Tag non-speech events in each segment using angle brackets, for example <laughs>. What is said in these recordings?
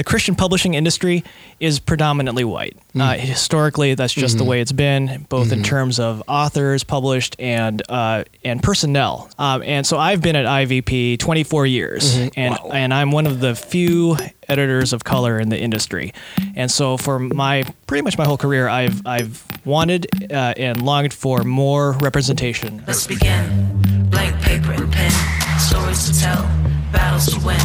the Christian publishing industry is predominantly white. Mm. Uh, historically, that's just mm-hmm. the way it's been, both mm-hmm. in terms of authors published and uh, and personnel. Um, and so I've been at IVP 24 years, mm-hmm. and wow. and I'm one of the few editors of color in the industry. And so for my pretty much my whole career, I've I've wanted uh, and longed for more representation. Let's begin. Blank paper and pen, stories to tell, battles to win.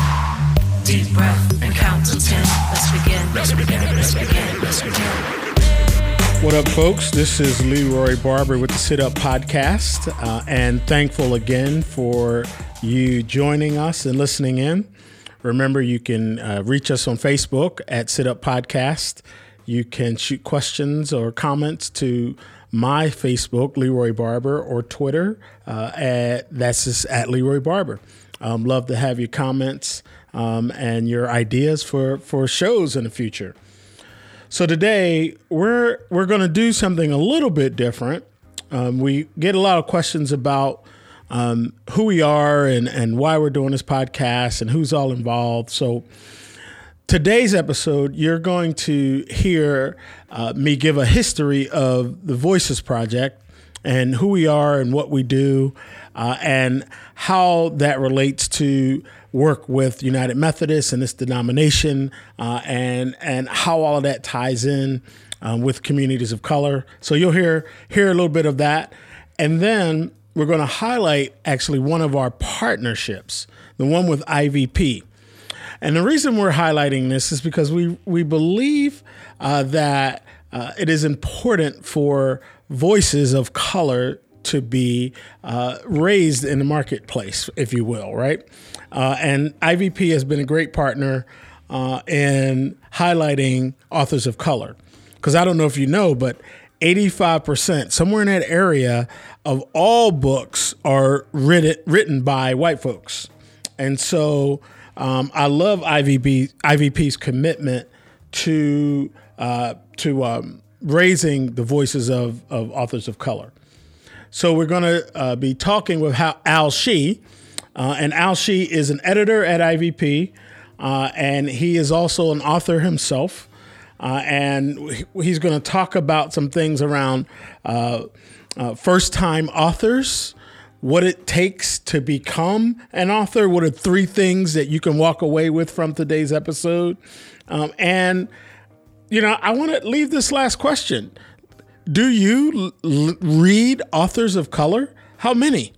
Deep breath and count to ten. Let's begin. Let's begin. Let's begin. Let's begin. What up, folks? This is Leroy Barber with the Sit Up Podcast, uh, and thankful again for you joining us and listening in. Remember, you can uh, reach us on Facebook at Sit Up Podcast. You can shoot questions or comments to my Facebook, Leroy Barber, or Twitter, uh, at that's just at Leroy Barber. Um, love to have your comments um, and your ideas for for shows in the future. So today we're we're going to do something a little bit different. Um, we get a lot of questions about um, who we are and, and why we're doing this podcast and who's all involved. So, today's episode, you're going to hear uh, me give a history of the Voices Project and who we are and what we do uh, and how that relates to work with United Methodist and this denomination uh, and and how all of that ties in um, with communities of color. So you'll hear hear a little bit of that, and then we're going to highlight actually one of our partnerships, the one with IVP. And the reason we're highlighting this is because we, we believe uh, that uh, it is important for voices of color to be uh, raised in the marketplace, if you will, right? Uh, and IVP has been a great partner uh, in highlighting authors of color. Because I don't know if you know, but 85%, somewhere in that area of all books are written, written by white folks. And so um, I love IVB, IVP's commitment to, uh, to um, raising the voices of, of authors of color. So we're going to uh, be talking with Al Hsu. Uh, and Al Hsu is an editor at IVP, uh, and he is also an author himself. Uh, and he's going to talk about some things around uh, first time authors, what it takes to become an author, what are three things that you can walk away with from today's episode. Um, and, you know, I want to leave this last question Do you l- read authors of color? How many?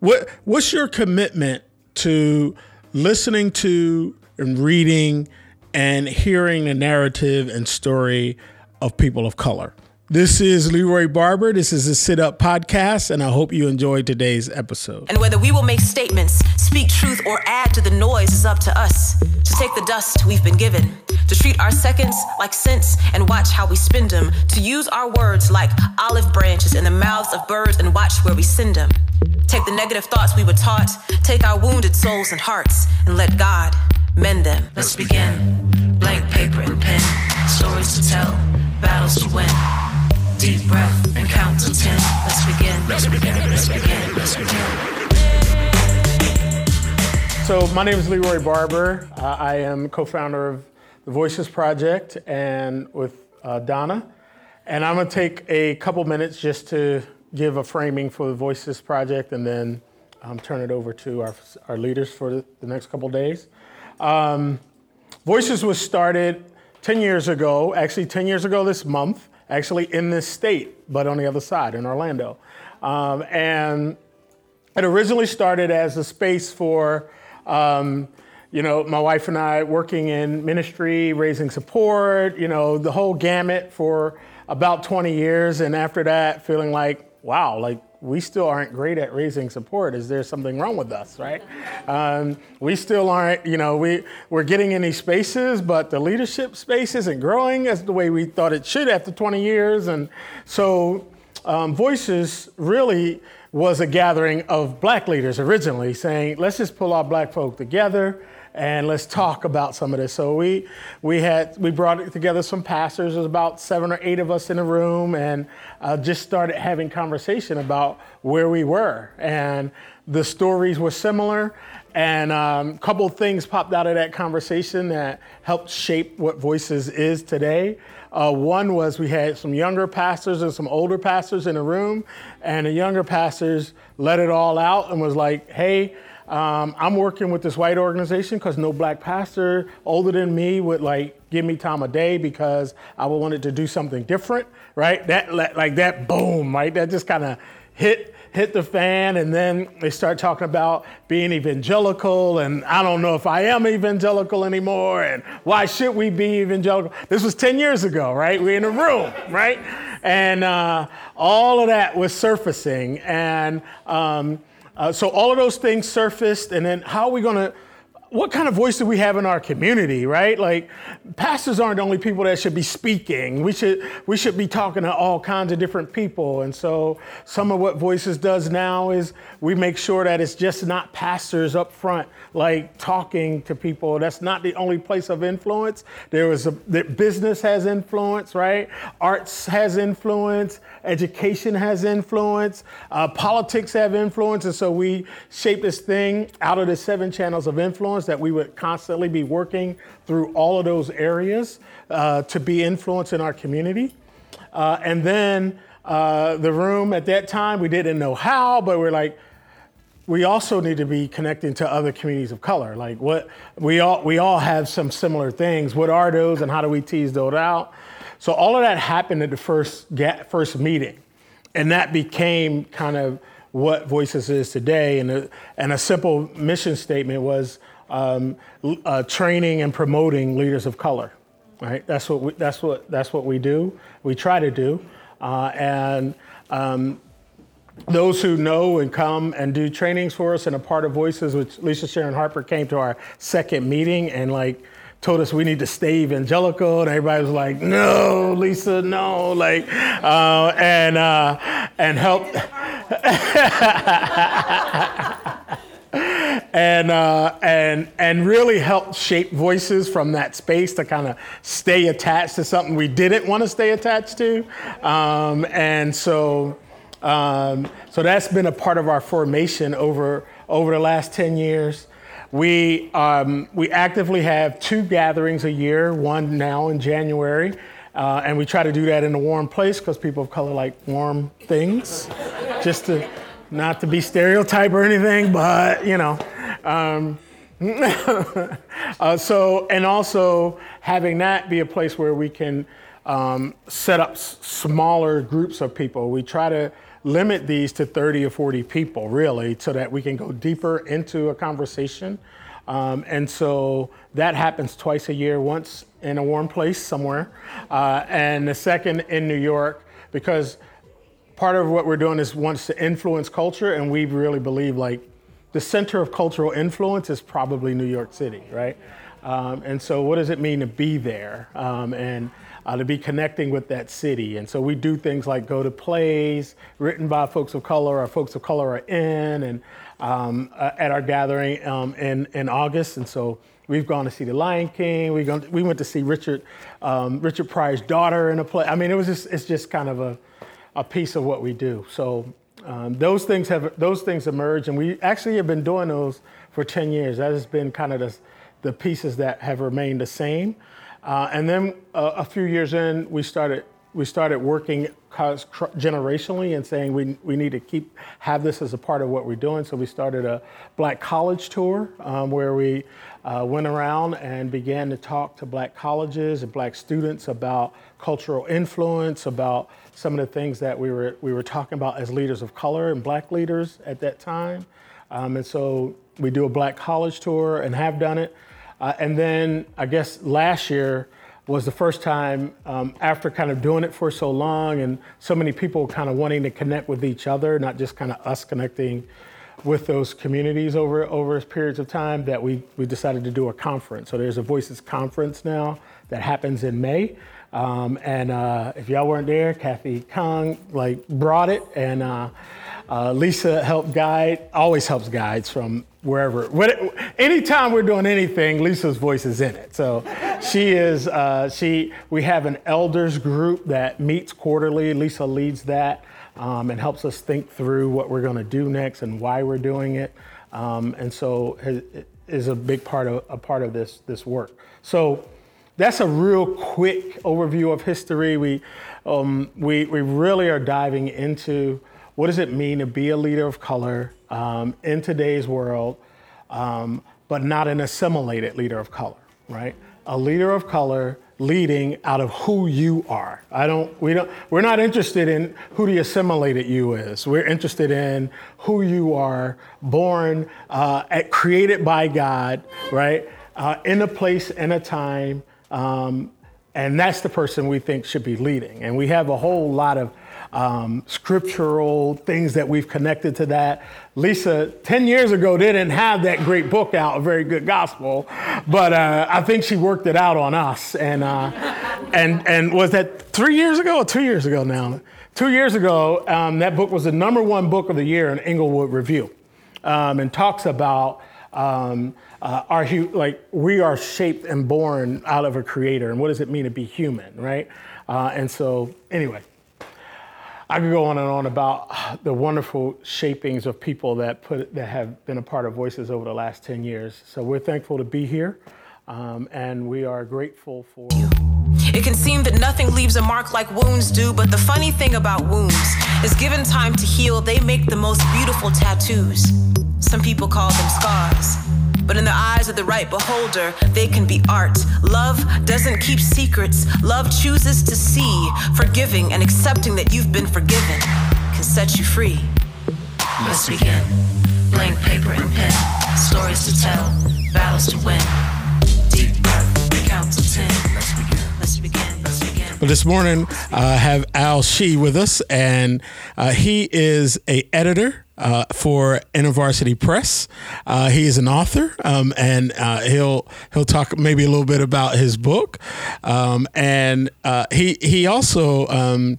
What, what's your commitment to listening to and reading? and hearing the narrative and story of people of color. This is Leroy Barber. This is a Sit Up podcast, and I hope you enjoyed today's episode. And whether we will make statements, speak truth, or add to the noise is up to us. To take the dust we've been given, to treat our seconds like cents and watch how we spend them, to use our words like olive branches in the mouths of birds and watch where we send them. Take the negative thoughts we were taught, take our wounded souls and hearts, and let God mend them. Let's begin. Blank paper and pen, stories to tell, battles to win. Deep breath and count to ten. Let's begin. Let's begin. Let's begin. Let's begin. So my name is Leroy Barber. Uh, I am co-founder of the Voices Project and with uh, Donna. And I'm going to take a couple minutes just to give a framing for the Voices Project and then um, turn it over to our, our leaders for the, the next couple days. Um, Voices was started 10 years ago, actually 10 years ago this month, actually in this state, but on the other side in Orlando. Um, and it originally started as a space for, um, you know, my wife and I working in ministry, raising support, you know, the whole gamut for about 20 years. And after that, feeling like, wow, like we still aren't great at raising support. Is there something wrong with us, right? Um, we still aren't, you know, we, we're getting in these spaces, but the leadership space isn't growing as the way we thought it should after 20 years. And so um, Voices really was a gathering of black leaders originally saying, let's just pull our black folk together and let's talk about some of this. So we we had we brought together some pastors. There's about seven or eight of us in a room, and uh, just started having conversation about where we were, and the stories were similar. And um, a couple of things popped out of that conversation that helped shape what Voices is today. Uh, one was we had some younger pastors and some older pastors in a room, and the younger pastors let it all out and was like, hey, um, I'm working with this white organization because no black pastor older than me would like give me time of day because I wanted to do something different, right? That like that boom, right? That just kind of hit hit the fan and then they start talking about being evangelical and I don't know if I am evangelical anymore and why should we be evangelical? This was 10 years ago, right? We're in a room, right? And uh, all of that was surfacing and um, uh, so all of those things surfaced, and then how are we going to? What kind of voice do we have in our community, right? Like, pastors aren't the only people that should be speaking. We should we should be talking to all kinds of different people. And so, some of what Voices does now is we make sure that it's just not pastors up front, like talking to people. That's not the only place of influence. There was a business has influence, right? Arts has influence. Education has influence. Uh, politics have influence. And so we shape this thing out of the seven channels of influence that we would constantly be working through all of those areas uh, to be influence in our community. Uh, and then uh, the room at that time, we didn't know how, but we're like, we also need to be connecting to other communities of color. Like what we all we all have some similar things. What are those, and how do we tease those out? So all of that happened at the first get, first meeting, and that became kind of what Voices is today. And a, and a simple mission statement was um, uh, training and promoting leaders of color. Right. That's what we, that's what that's what we do. We try to do, uh, and um, those who know and come and do trainings for us and a part of Voices, which Lisa Sharon Harper came to our second meeting and like told us we need to stay evangelical, and everybody was like, "No, Lisa, no," like, uh, and uh, and helped. <laughs> and uh, and and really helped shape voices from that space to kind of stay attached to something we didn't want to stay attached to, um, and so um, so that's been a part of our formation over over the last ten years. We, um, we actively have two gatherings a year, one now in January, uh, and we try to do that in a warm place because people of color like warm things, just to not to be stereotype or anything, but you know. Um, <laughs> uh, so, and also having that be a place where we can um, set up s- smaller groups of people. We try to limit these to 30 or 40 people, really, so that we can go deeper into a conversation. Um, and so that happens twice a year, once in a warm place somewhere, uh, and the second in New York, because part of what we're doing is wants to influence culture, and we really believe like the center of cultural influence is probably New York City, right? Um, and so, what does it mean to be there? Um, and uh, to be connecting with that city. And so we do things like go to plays written by folks of color or folks of color are in and um, uh, at our gathering um, in, in August. And so we've gone to see The Lion King. We, gone we went to see Richard, um, Richard Pryor's daughter in a play. I mean, it was just, it's just kind of a, a piece of what we do. So um, those things have those things emerged, and we actually have been doing those for 10 years. That has been kind of the, the pieces that have remained the same. Uh, and then uh, a few years in, we started we started working generationally and saying we, we need to keep have this as a part of what we're doing. So we started a black college tour um, where we uh, went around and began to talk to black colleges and black students about cultural influence, about some of the things that we were we were talking about as leaders of color and black leaders at that time. Um, and so we do a black college tour and have done it. Uh, and then I guess last year was the first time um, after kind of doing it for so long and so many people kind of wanting to connect with each other, not just kind of us connecting with those communities over over periods of time that we we decided to do a conference. So there's a Voices conference now that happens in May. Um, and uh, if y'all weren't there, Kathy Khang like brought it, and uh, uh, Lisa helped guide. Always helps guides from wherever. What, anytime we're doing anything, Lisa's voice is in it. So she is. Uh, she. We have an elders group that meets quarterly. Lisa leads that um, and helps us think through what we're going to do next and why we're doing it. Um, and so it is a big part of a part of this this work. So that's a real quick overview of history. We um, we we really are diving into what does it mean to be a leader of color um, in today's world, um, but not an assimilated leader of color, right? A leader of color leading out of who you are. I don't, we don't, we're not interested in who the assimilated you is. We're interested in who you are, born, uh, at, created by God, right? Uh, in a place and a time, um, and that's the person we think should be leading. And we have a whole lot of um, scriptural things that we've connected to that. Lisa, 10 years ago, didn't have that great book out, A Very Good Gospel, but uh, I think she worked it out on us. And, uh, and, and was that three years ago or two years ago now? Two years ago, um, that book was the number one book of the year in Englewood Review um, and talks about. Um, uh, like we are shaped and born out of a creator and what does it mean to be human right uh, and so anyway I could go on and on about the wonderful shapings of people that put that have been a part of Voices over the last 10 years. So we're thankful to be here, um, and we are grateful for. It can seem that nothing leaves a mark like wounds do, but the funny thing about wounds is given time to heal, they make the most beautiful tattoos. Some people call them scars. But in the eyes of the right beholder, they can be art. Love doesn't keep secrets. Love chooses to see, forgiving and accepting that you've been forgiven can set you free. Let's begin. Blank paper and pen, stories to tell, battles to win. Deep breath, count to ten. Let's begin. Let's begin. Let's begin. But this morning, I uh, have Al Hsu with us, and uh, he is a editor uh, for InterVarsity Press. Uh, he is an author, um, and uh, he'll he'll talk maybe a little bit about his book, um, and uh, he he also. Um,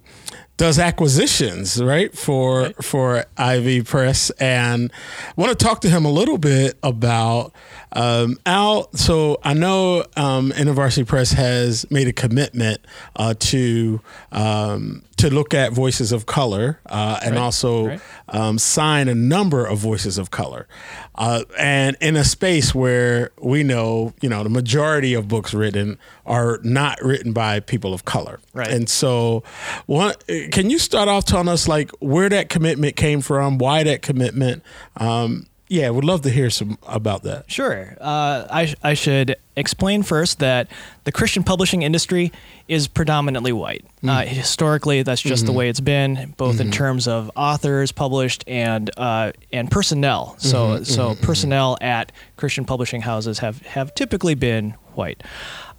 does acquisitions right for right. for Ivy Press, and I want to talk to him a little bit about um, Al. So I know um, InterVarsity Press has made a commitment uh, to um, to look at voices of color uh, and right. also right. Um, sign a number of voices of color, uh, and in a space where we know you know the majority of books written are not written by people of color. Right. And so, what can you start off telling us like where that commitment came from, why that commitment? Um, yeah, would love to hear some about that. Sure. Uh, I, I should explain first that the Christian publishing industry is predominantly white. Mm. Uh, historically, that's just mm-hmm. the way it's been, both mm-hmm. in terms of authors published and uh, and personnel. So mm-hmm. so mm-hmm. personnel at Christian publishing houses have have typically been white.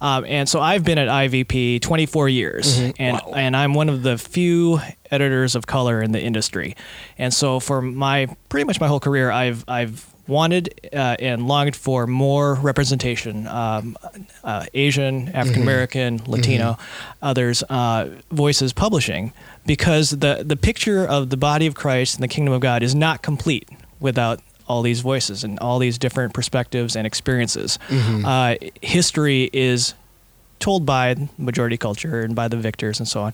Um, and so I've been at IVP 24 years, mm-hmm. and wow. and I'm one of the few editors of color in the industry. And so for my pretty much my whole career, I've I've wanted uh, and longed for more representation um, uh, Asian, African American, mm-hmm. Latino, mm-hmm. others, uh, voices publishing, because the, the picture of the body of Christ and the kingdom of God is not complete without all these voices and all these different perspectives and experiences. Mm-hmm. Uh, history is told by majority culture and by the victors and so on.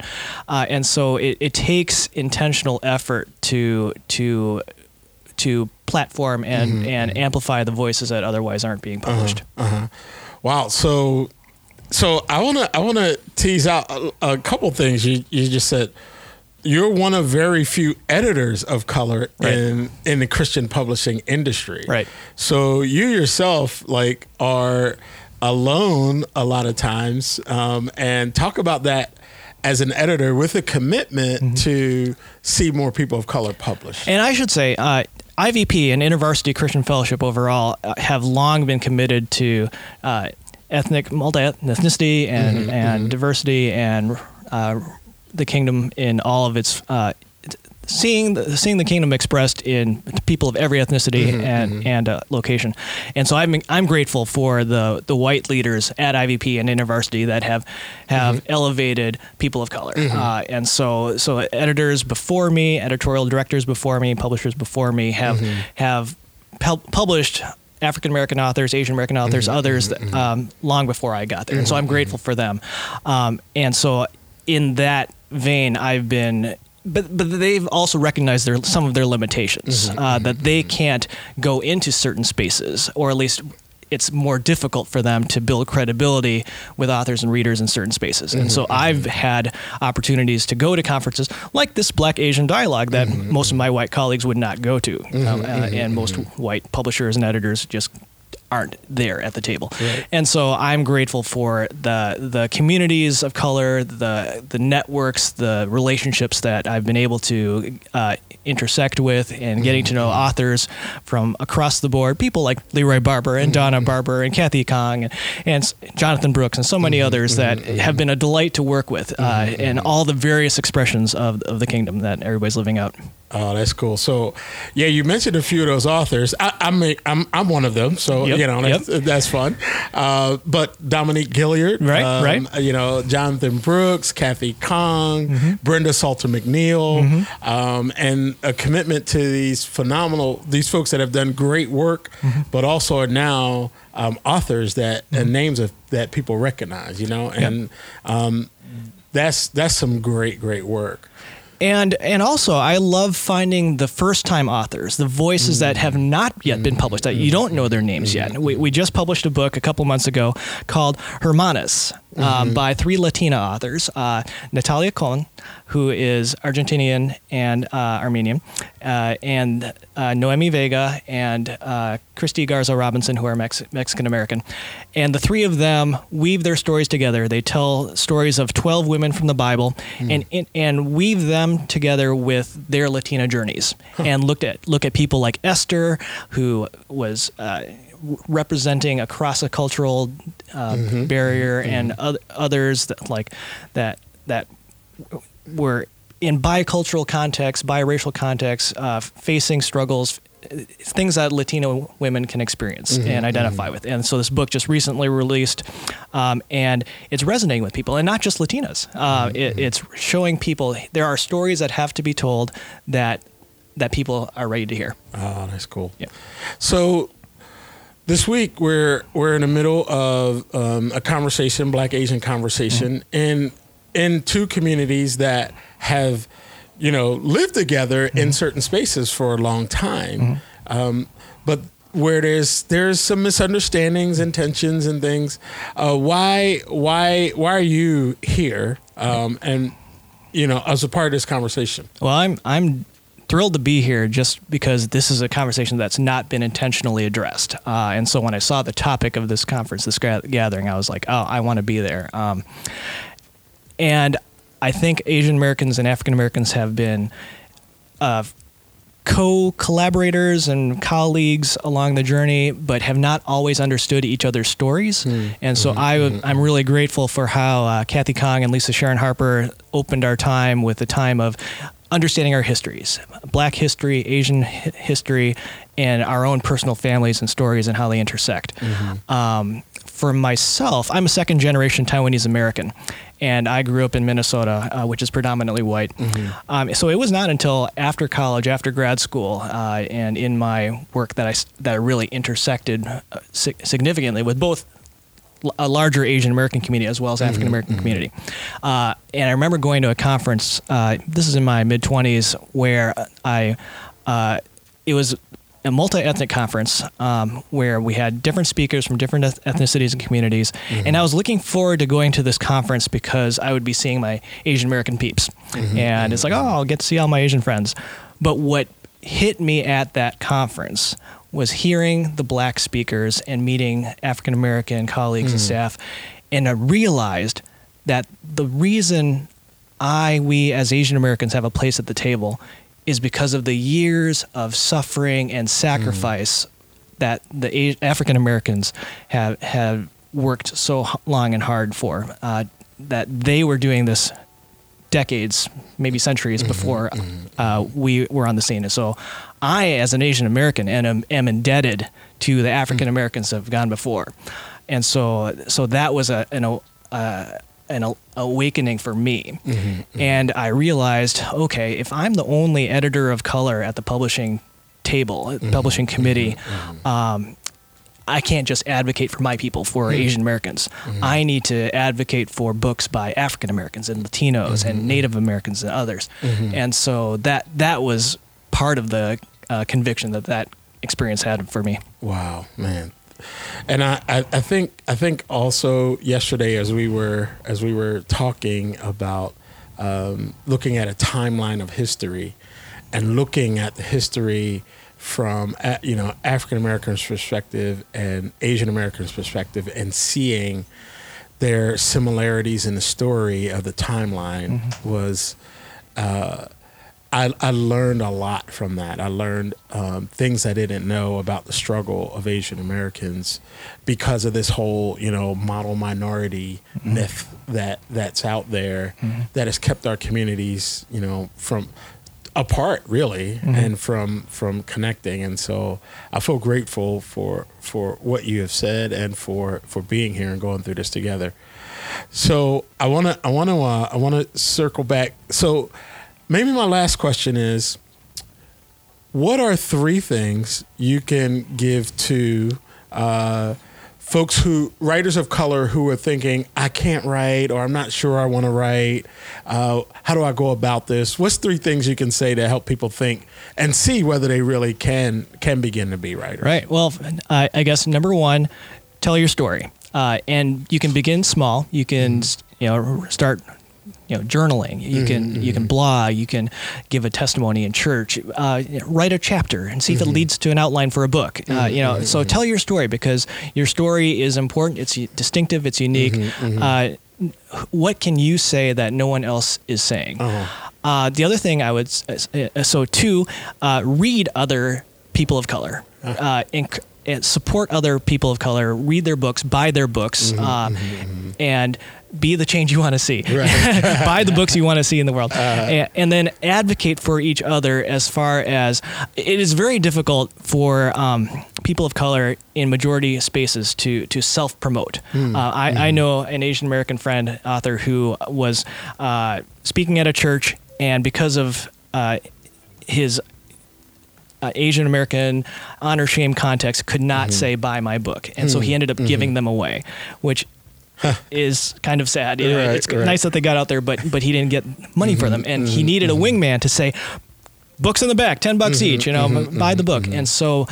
Uh, and so it, it takes intentional effort to to to platform and mm-hmm. and mm-hmm. amplify the voices that otherwise aren't being uh-huh. published. Uh-huh, uh-huh. Wow. So so I wanna I wanna tease out a, a couple things you you just said you're one of very few editors of color right. in in the Christian publishing industry. Right. So you yourself like are alone a lot of times, um, and talk about that as an editor with a commitment mm-hmm. to see more people of color published. And I should say, uh, IVP and InterVarsity Christian Fellowship overall uh, have long been committed to uh, ethnic multi ethnicity and mm-hmm, and mm-hmm. diversity and uh, the kingdom in all of its uh, seeing the, seeing the kingdom expressed in people of every ethnicity Mm-hmm, and and uh, location, and so I'm I'm grateful for the the white leaders at IVP and InterVarsity that have have Mm-hmm. elevated people of color, uh, and so so editors before me, editorial directors before me, publishers before me have Mm-hmm. have pub- published. African American authors, Asian American authors, Mm-hmm, others um, long before I got there, and so I'm grateful for them. Um, and so, in that vein, I've been but but they've also recognized their some of their limitations mm-hmm. uh, that they mm-hmm. can't go into certain spaces or at least it's more difficult for them to build credibility with authors and readers in certain spaces. And so mm-hmm. I've had opportunities to go to conferences like this Black Asian dialogue that most of my white colleagues would not go to, um, uh, and most white publishers and editors just aren't there at the table. And so I'm grateful for the the communities of color, the the networks, the relationships that I've been able to uh, intersect with, and getting to mm-hmm. know authors from across the board. People like Leroy Barber and mm-hmm. Donna Barber and Kathy Khang and, and Jonathan Brooks and so many mm-hmm. others that have been a delight to work with, uh, and all the various expressions of of the kingdom that everybody's living out. Oh, that's cool. So, yeah, you mentioned a few of those authors. I, I'm a, I'm I'm one of them. So Yep, you know that's, that's fun. Uh, but Dominique Gilliard, Right, um, right. You know Jonathan Brooks, Kathy Khang, Mm-hmm. Brenda Salter McNeil, um, and a commitment to these phenomenal these folks that have done great work, Mm-hmm. but also are now um, authors that and names of that people recognize. You know, and um, that's that's some great great work. And and also I love finding the first time authors, the voices that have not yet been published, that you don't know their names yet. Mm-hmm. We, we just published a book a couple months ago called Hermanas um, by three Latina authors, uh, Natalia Colon, who is Argentinian and uh, Armenian, uh, and uh, Noemi Vega and uh, Kristy Garza Robinson, who are Mex- Mexican American. And the three of them weave their stories together. They tell stories of 12 women from the Bible and, and, and weave them together with their Latina journeys and looked at, look at people like Esther, who was uh, representing across a cultural uh, barrier and oth- others that like that, that were in bicultural contexts, biracial contexts, uh, facing struggles, uh, things that Latino women can experience and identify with. And so this book just recently released, um, and it's resonating with people, and not just Latinas. Uh, it, it's showing people there are stories that have to be told that that people are ready to hear. Oh, that's cool. Yep. So this week we're we're in the middle of um, a conversation, Black Asian conversation, in in two communities that have, you know, lived together in certain spaces for a long time, um, but where there's there's some misunderstandings and tensions and things. Uh, why why why are you here? Um, and you know, as a part of this conversation. Well, I'm I'm thrilled to be here just because this is a conversation that's not been intentionally addressed. Uh, and so when I saw the topic of this conference, this gathering, I was like, oh, I want to be there. Um, and I think Asian Americans and African Americans have been uh, co collaborators and colleagues along the journey, but have not always understood each other's stories. And so I, I'm really grateful for how uh, Kathy Khang and Lisa Sharon Harper opened our time with the time of understanding our histories black history, Asian history, and our own personal families and stories and how they intersect. Um, for myself, I'm a second generation Taiwanese American, and I grew up in Minnesota, uh, which is predominantly white. Um, so it was not until after college, after grad school, uh, and in my work that I that I really intersected uh, si- significantly with both a larger Asian American community as well as African American community. Uh, and I remember going to a conference. Uh, this is in my mid twenties where I uh, it was a multi-ethnic conference um, where we had different speakers from different eth- ethnicities and communities. And I was looking forward to going to this conference because I would be seeing my Asian American peeps, and it's like, oh, I'll get to see all my Asian friends. But what hit me at that conference was hearing the black speakers and meeting African American colleagues and staff, and I realized that the reason I, we as Asian Americans have a place at the table is because of the years of suffering and sacrifice that the African Americans have have worked so long and hard for. Uh, that they were doing this decades, maybe centuries before uh, we were on the scene. And so, I, as an Asian American, am, am indebted to the African hmm. Americans that have gone before, and so so that was a an uh, an awakening for me, mm-hmm, mm-hmm. and I realized, okay, if I'm the only editor of color at the publishing table, at the publishing committee. Um, I can't just advocate for my people, for Asian Americans. I need to advocate for books by African Americans and Latinos and Native Americans and others. And so that that was part of the uh, conviction that that experience had for me. Wow, man. And I, I, I think I think also yesterday as we were as we were talking about um, looking at a timeline of history and looking at the history from uh, you know African Americans' perspective and Asian Americans' perspective and seeing their similarities in the story of the timeline was uh, I, I learned a lot from that. I learned um, things I didn't know about the struggle of Asian Americans because of this whole, you know, model minority myth that that's out there that has kept our communities, you know, from apart really and from from connecting. And so i feel grateful for for what you have said and for for being here and going through this together. So i want to i want to uh, i want to circle back. So maybe my last question is what are three things you can give to uh, folks who writers of color who are thinking i can't write or i'm not sure i want to write uh, how do i go about this what's three things you can say to help people think and see whether they really can can begin to be writers Right. Well, I, I guess number one, tell your story, uh, and you can begin small. You can you know start you know journaling. You can you can blog. You can give a testimony in church. Uh, write a chapter and see if it leads to an outline for a book. Uh, you know, so tell your story because your story is important. It's distinctive. It's unique. Uh, what can you say that no one else is saying? Uh, the other thing I would uh, so two, uh, read other people of color, uh, enc- and support other people of color, read their books, buy their books, uh, and be the change you want to see. <laughs> buy the books you want to see in the world, and, and then advocate for each other as far as it is very difficult for um, people of color in majority spaces to to self promote. Uh, I, I know an Asian American friend author who was uh, speaking at a church, and because of uh, his uh, Asian American honor shame context could not mm-hmm. say buy my book, and so he mm-hmm. ended up mm-hmm. giving them away, which is kind of sad. You know, Right, it's right. nice that they got out there, but but he didn't get money for them, and he needed a wingman to say books in the back, ten bucks each. You know, buy the book, and so.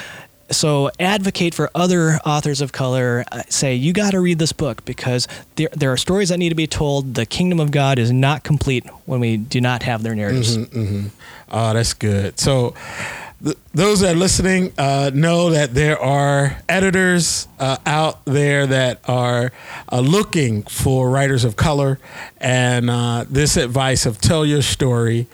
So advocate for other authors of color. Uh, say you got to read this book because there there are stories that need to be told. The kingdom of God is not complete when we do not have their narratives. Oh, that's good. So, th- those that are listening uh, know that there are editors uh, out there that are uh, looking for writers of color, and uh, this advice of tell your story,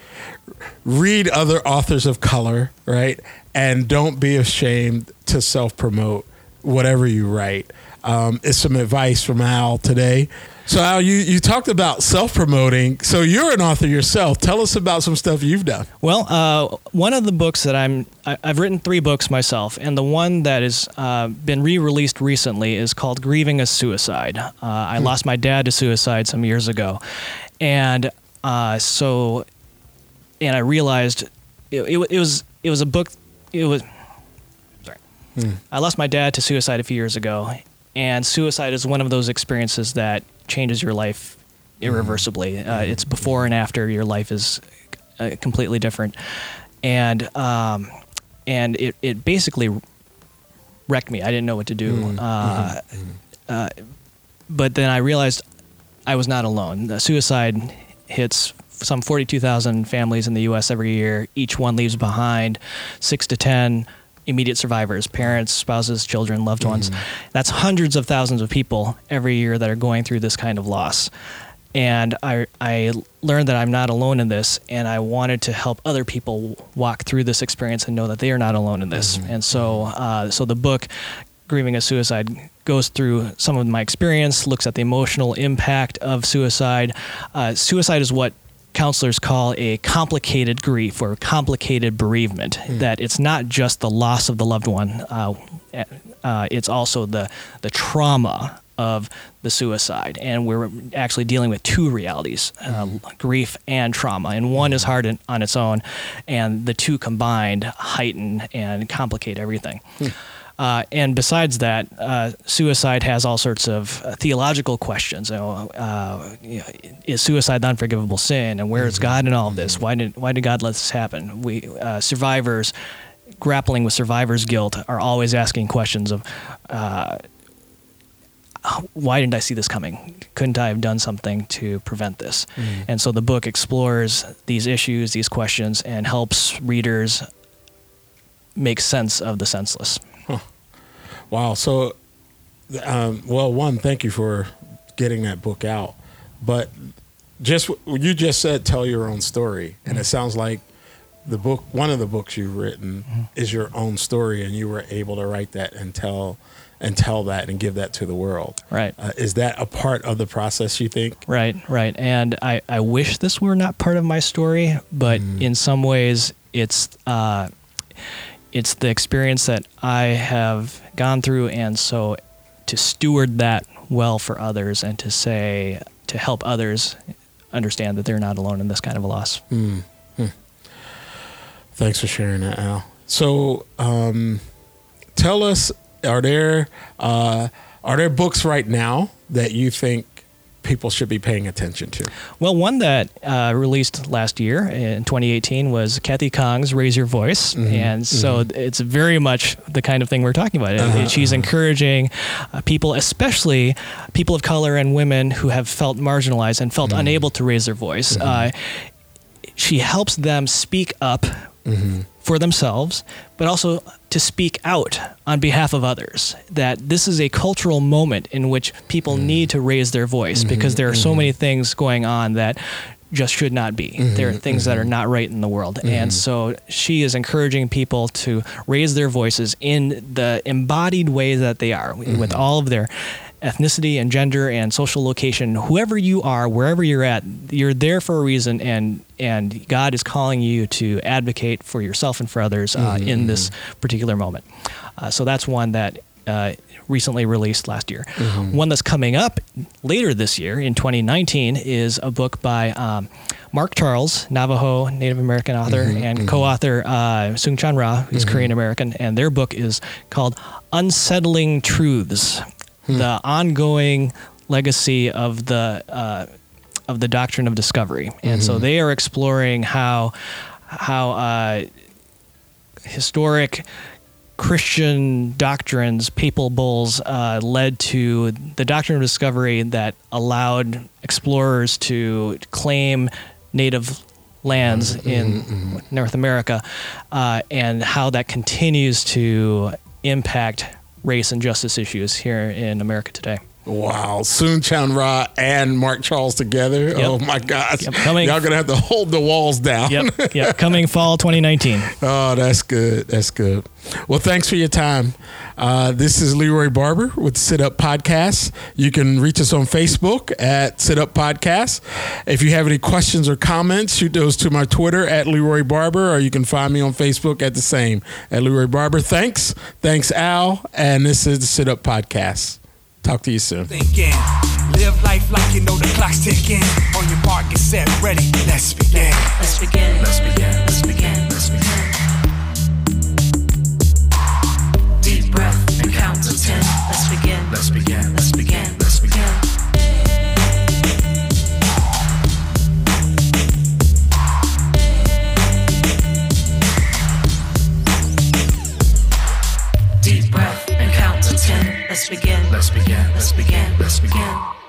read other authors of color, right, and don't be ashamed to self promote whatever you write. Um, it's some advice from Al today. So Al, you, you talked about self promoting. So you're an author yourself. Tell us about some stuff you've done. Well, uh, one of the books that I'm, I, I've written three books myself, and the one that has uh, been re-released recently is called "Grieving a Suicide." Uh, I lost my dad to suicide some years ago, and uh, so, and I realized it, it, it was it was a book. It was sorry. I lost my dad to suicide a few years ago, and suicide is one of those experiences that changes your life irreversibly. Uh, it's before and after your life is uh, completely different, and um, and it it basically wrecked me. I didn't know what to do. Uh, uh, but then I realized I was not alone. The suicide hits some 42,000 families in the U.S. every year. Each one leaves behind six to 10 immediate survivors parents, spouses, children, loved ones. That's hundreds of thousands of people every year that are going through this kind of loss. And I, I learned that I'm not alone in this, and I wanted to help other people walk through this experience and know that they are not alone in this. And so, uh, so the book, Grieving a Suicide, goes through some of my experience, looks at the emotional impact of suicide. Uh, suicide is what counselors call a complicated grief or complicated bereavement. That it's not just the loss of the loved one, uh, uh, it's also the the trauma of the suicide, and we're actually dealing with two realities: uh, grief and trauma. And one is hard in, on its own, and the two combined heighten and complicate everything. Uh, and besides that, uh, suicide has all sorts of uh, theological questions. You know, uh, is suicide the unforgivable sin? And where is God in all of this? Why did why did God let this happen? We uh, survivors grappling with survivor's guilt are always asking questions of. Uh, why didn't I see this coming? Couldn't I have done something to prevent this? And so the book explores these issues, these questions, and helps readers make sense of the senseless. Wow. So, um, well, one, thank you for getting that book out. But just you just said tell your own story, and it sounds like the book, one of the books you've written, is your own story, and you were able to write that and tell and tell that and give that to the world. Right. Uh, is that a part of the process? You think? Right, right. And I, I wish this were not part of my story, but in some ways it's uh, it's the experience that I have gone through, and so to steward that well for others and to say to help others understand that they're not alone in this kind of a loss. Thanks for sharing that, Al. So, um, tell us: Are there uh, are there books right now that you think people should be paying attention to? Well, one that uh, released last year in 2018 was Kathy Khang's "Raise Your Voice," and so it's very much the kind of thing we're talking about. And She's encouraging uh, people, especially people of color and women who have felt marginalized and felt unable to raise their voice. Uh, she helps them speak up Mm-hmm. for themselves, but also to speak out on behalf of others. That this is a cultural moment in which people mm. need to raise their voice mm-hmm. because there are so mm-hmm. many things going on that just should not be. There are things that are not right in the world. And so she is encouraging people to raise their voices in the embodied way that they are, with all of their ethnicity and gender and social location, whoever you are, wherever you're at, you're there for a reason, and and God is calling you to advocate for yourself and for others uh, in this particular moment. Uh, so that's one that. Uh, recently released last year. One that's coming up later this year in 2019 is a book by um, Mark Charles, Navajo Native American author, and co-author uh, Soong-Chan Rah, who's Korean American, and their book is called "Unsettling Truths: The Ongoing Legacy of the uh, of the Doctrine of Discovery." And so they are exploring how how uh, historic Christian doctrines, papal bulls, uh, led to the doctrine of discovery that allowed explorers to claim native lands in North America, uh, and how that continues to impact race and justice issues here in America today. Wow, Soong-Chan Rah and Mark Charles together. Oh my gosh, Yep, coming- y'all gonna have to hold the walls down. Yep, <laughs> yep. Coming fall 2019. Oh, that's good. That's good. Well, thanks for your time. Uh, this is Leroy Barber with Sit Up Podcast. You can reach us on Facebook at Sit Up Podcast. If you have any questions or comments, shoot those to my Twitter at Leroy Barber, or you can find me on Facebook at the same at Leroy Barber. Thanks. Thanks, Al. And this is the Sit Up Podcast. Talk to you soon. thinking. Live life like you know the clock's ticking. On your mark, get set, ready. Let's begin. Let's begin. Let's begin. Let's begin. Let's begin. Let's begin. Let's begin. Let's begin.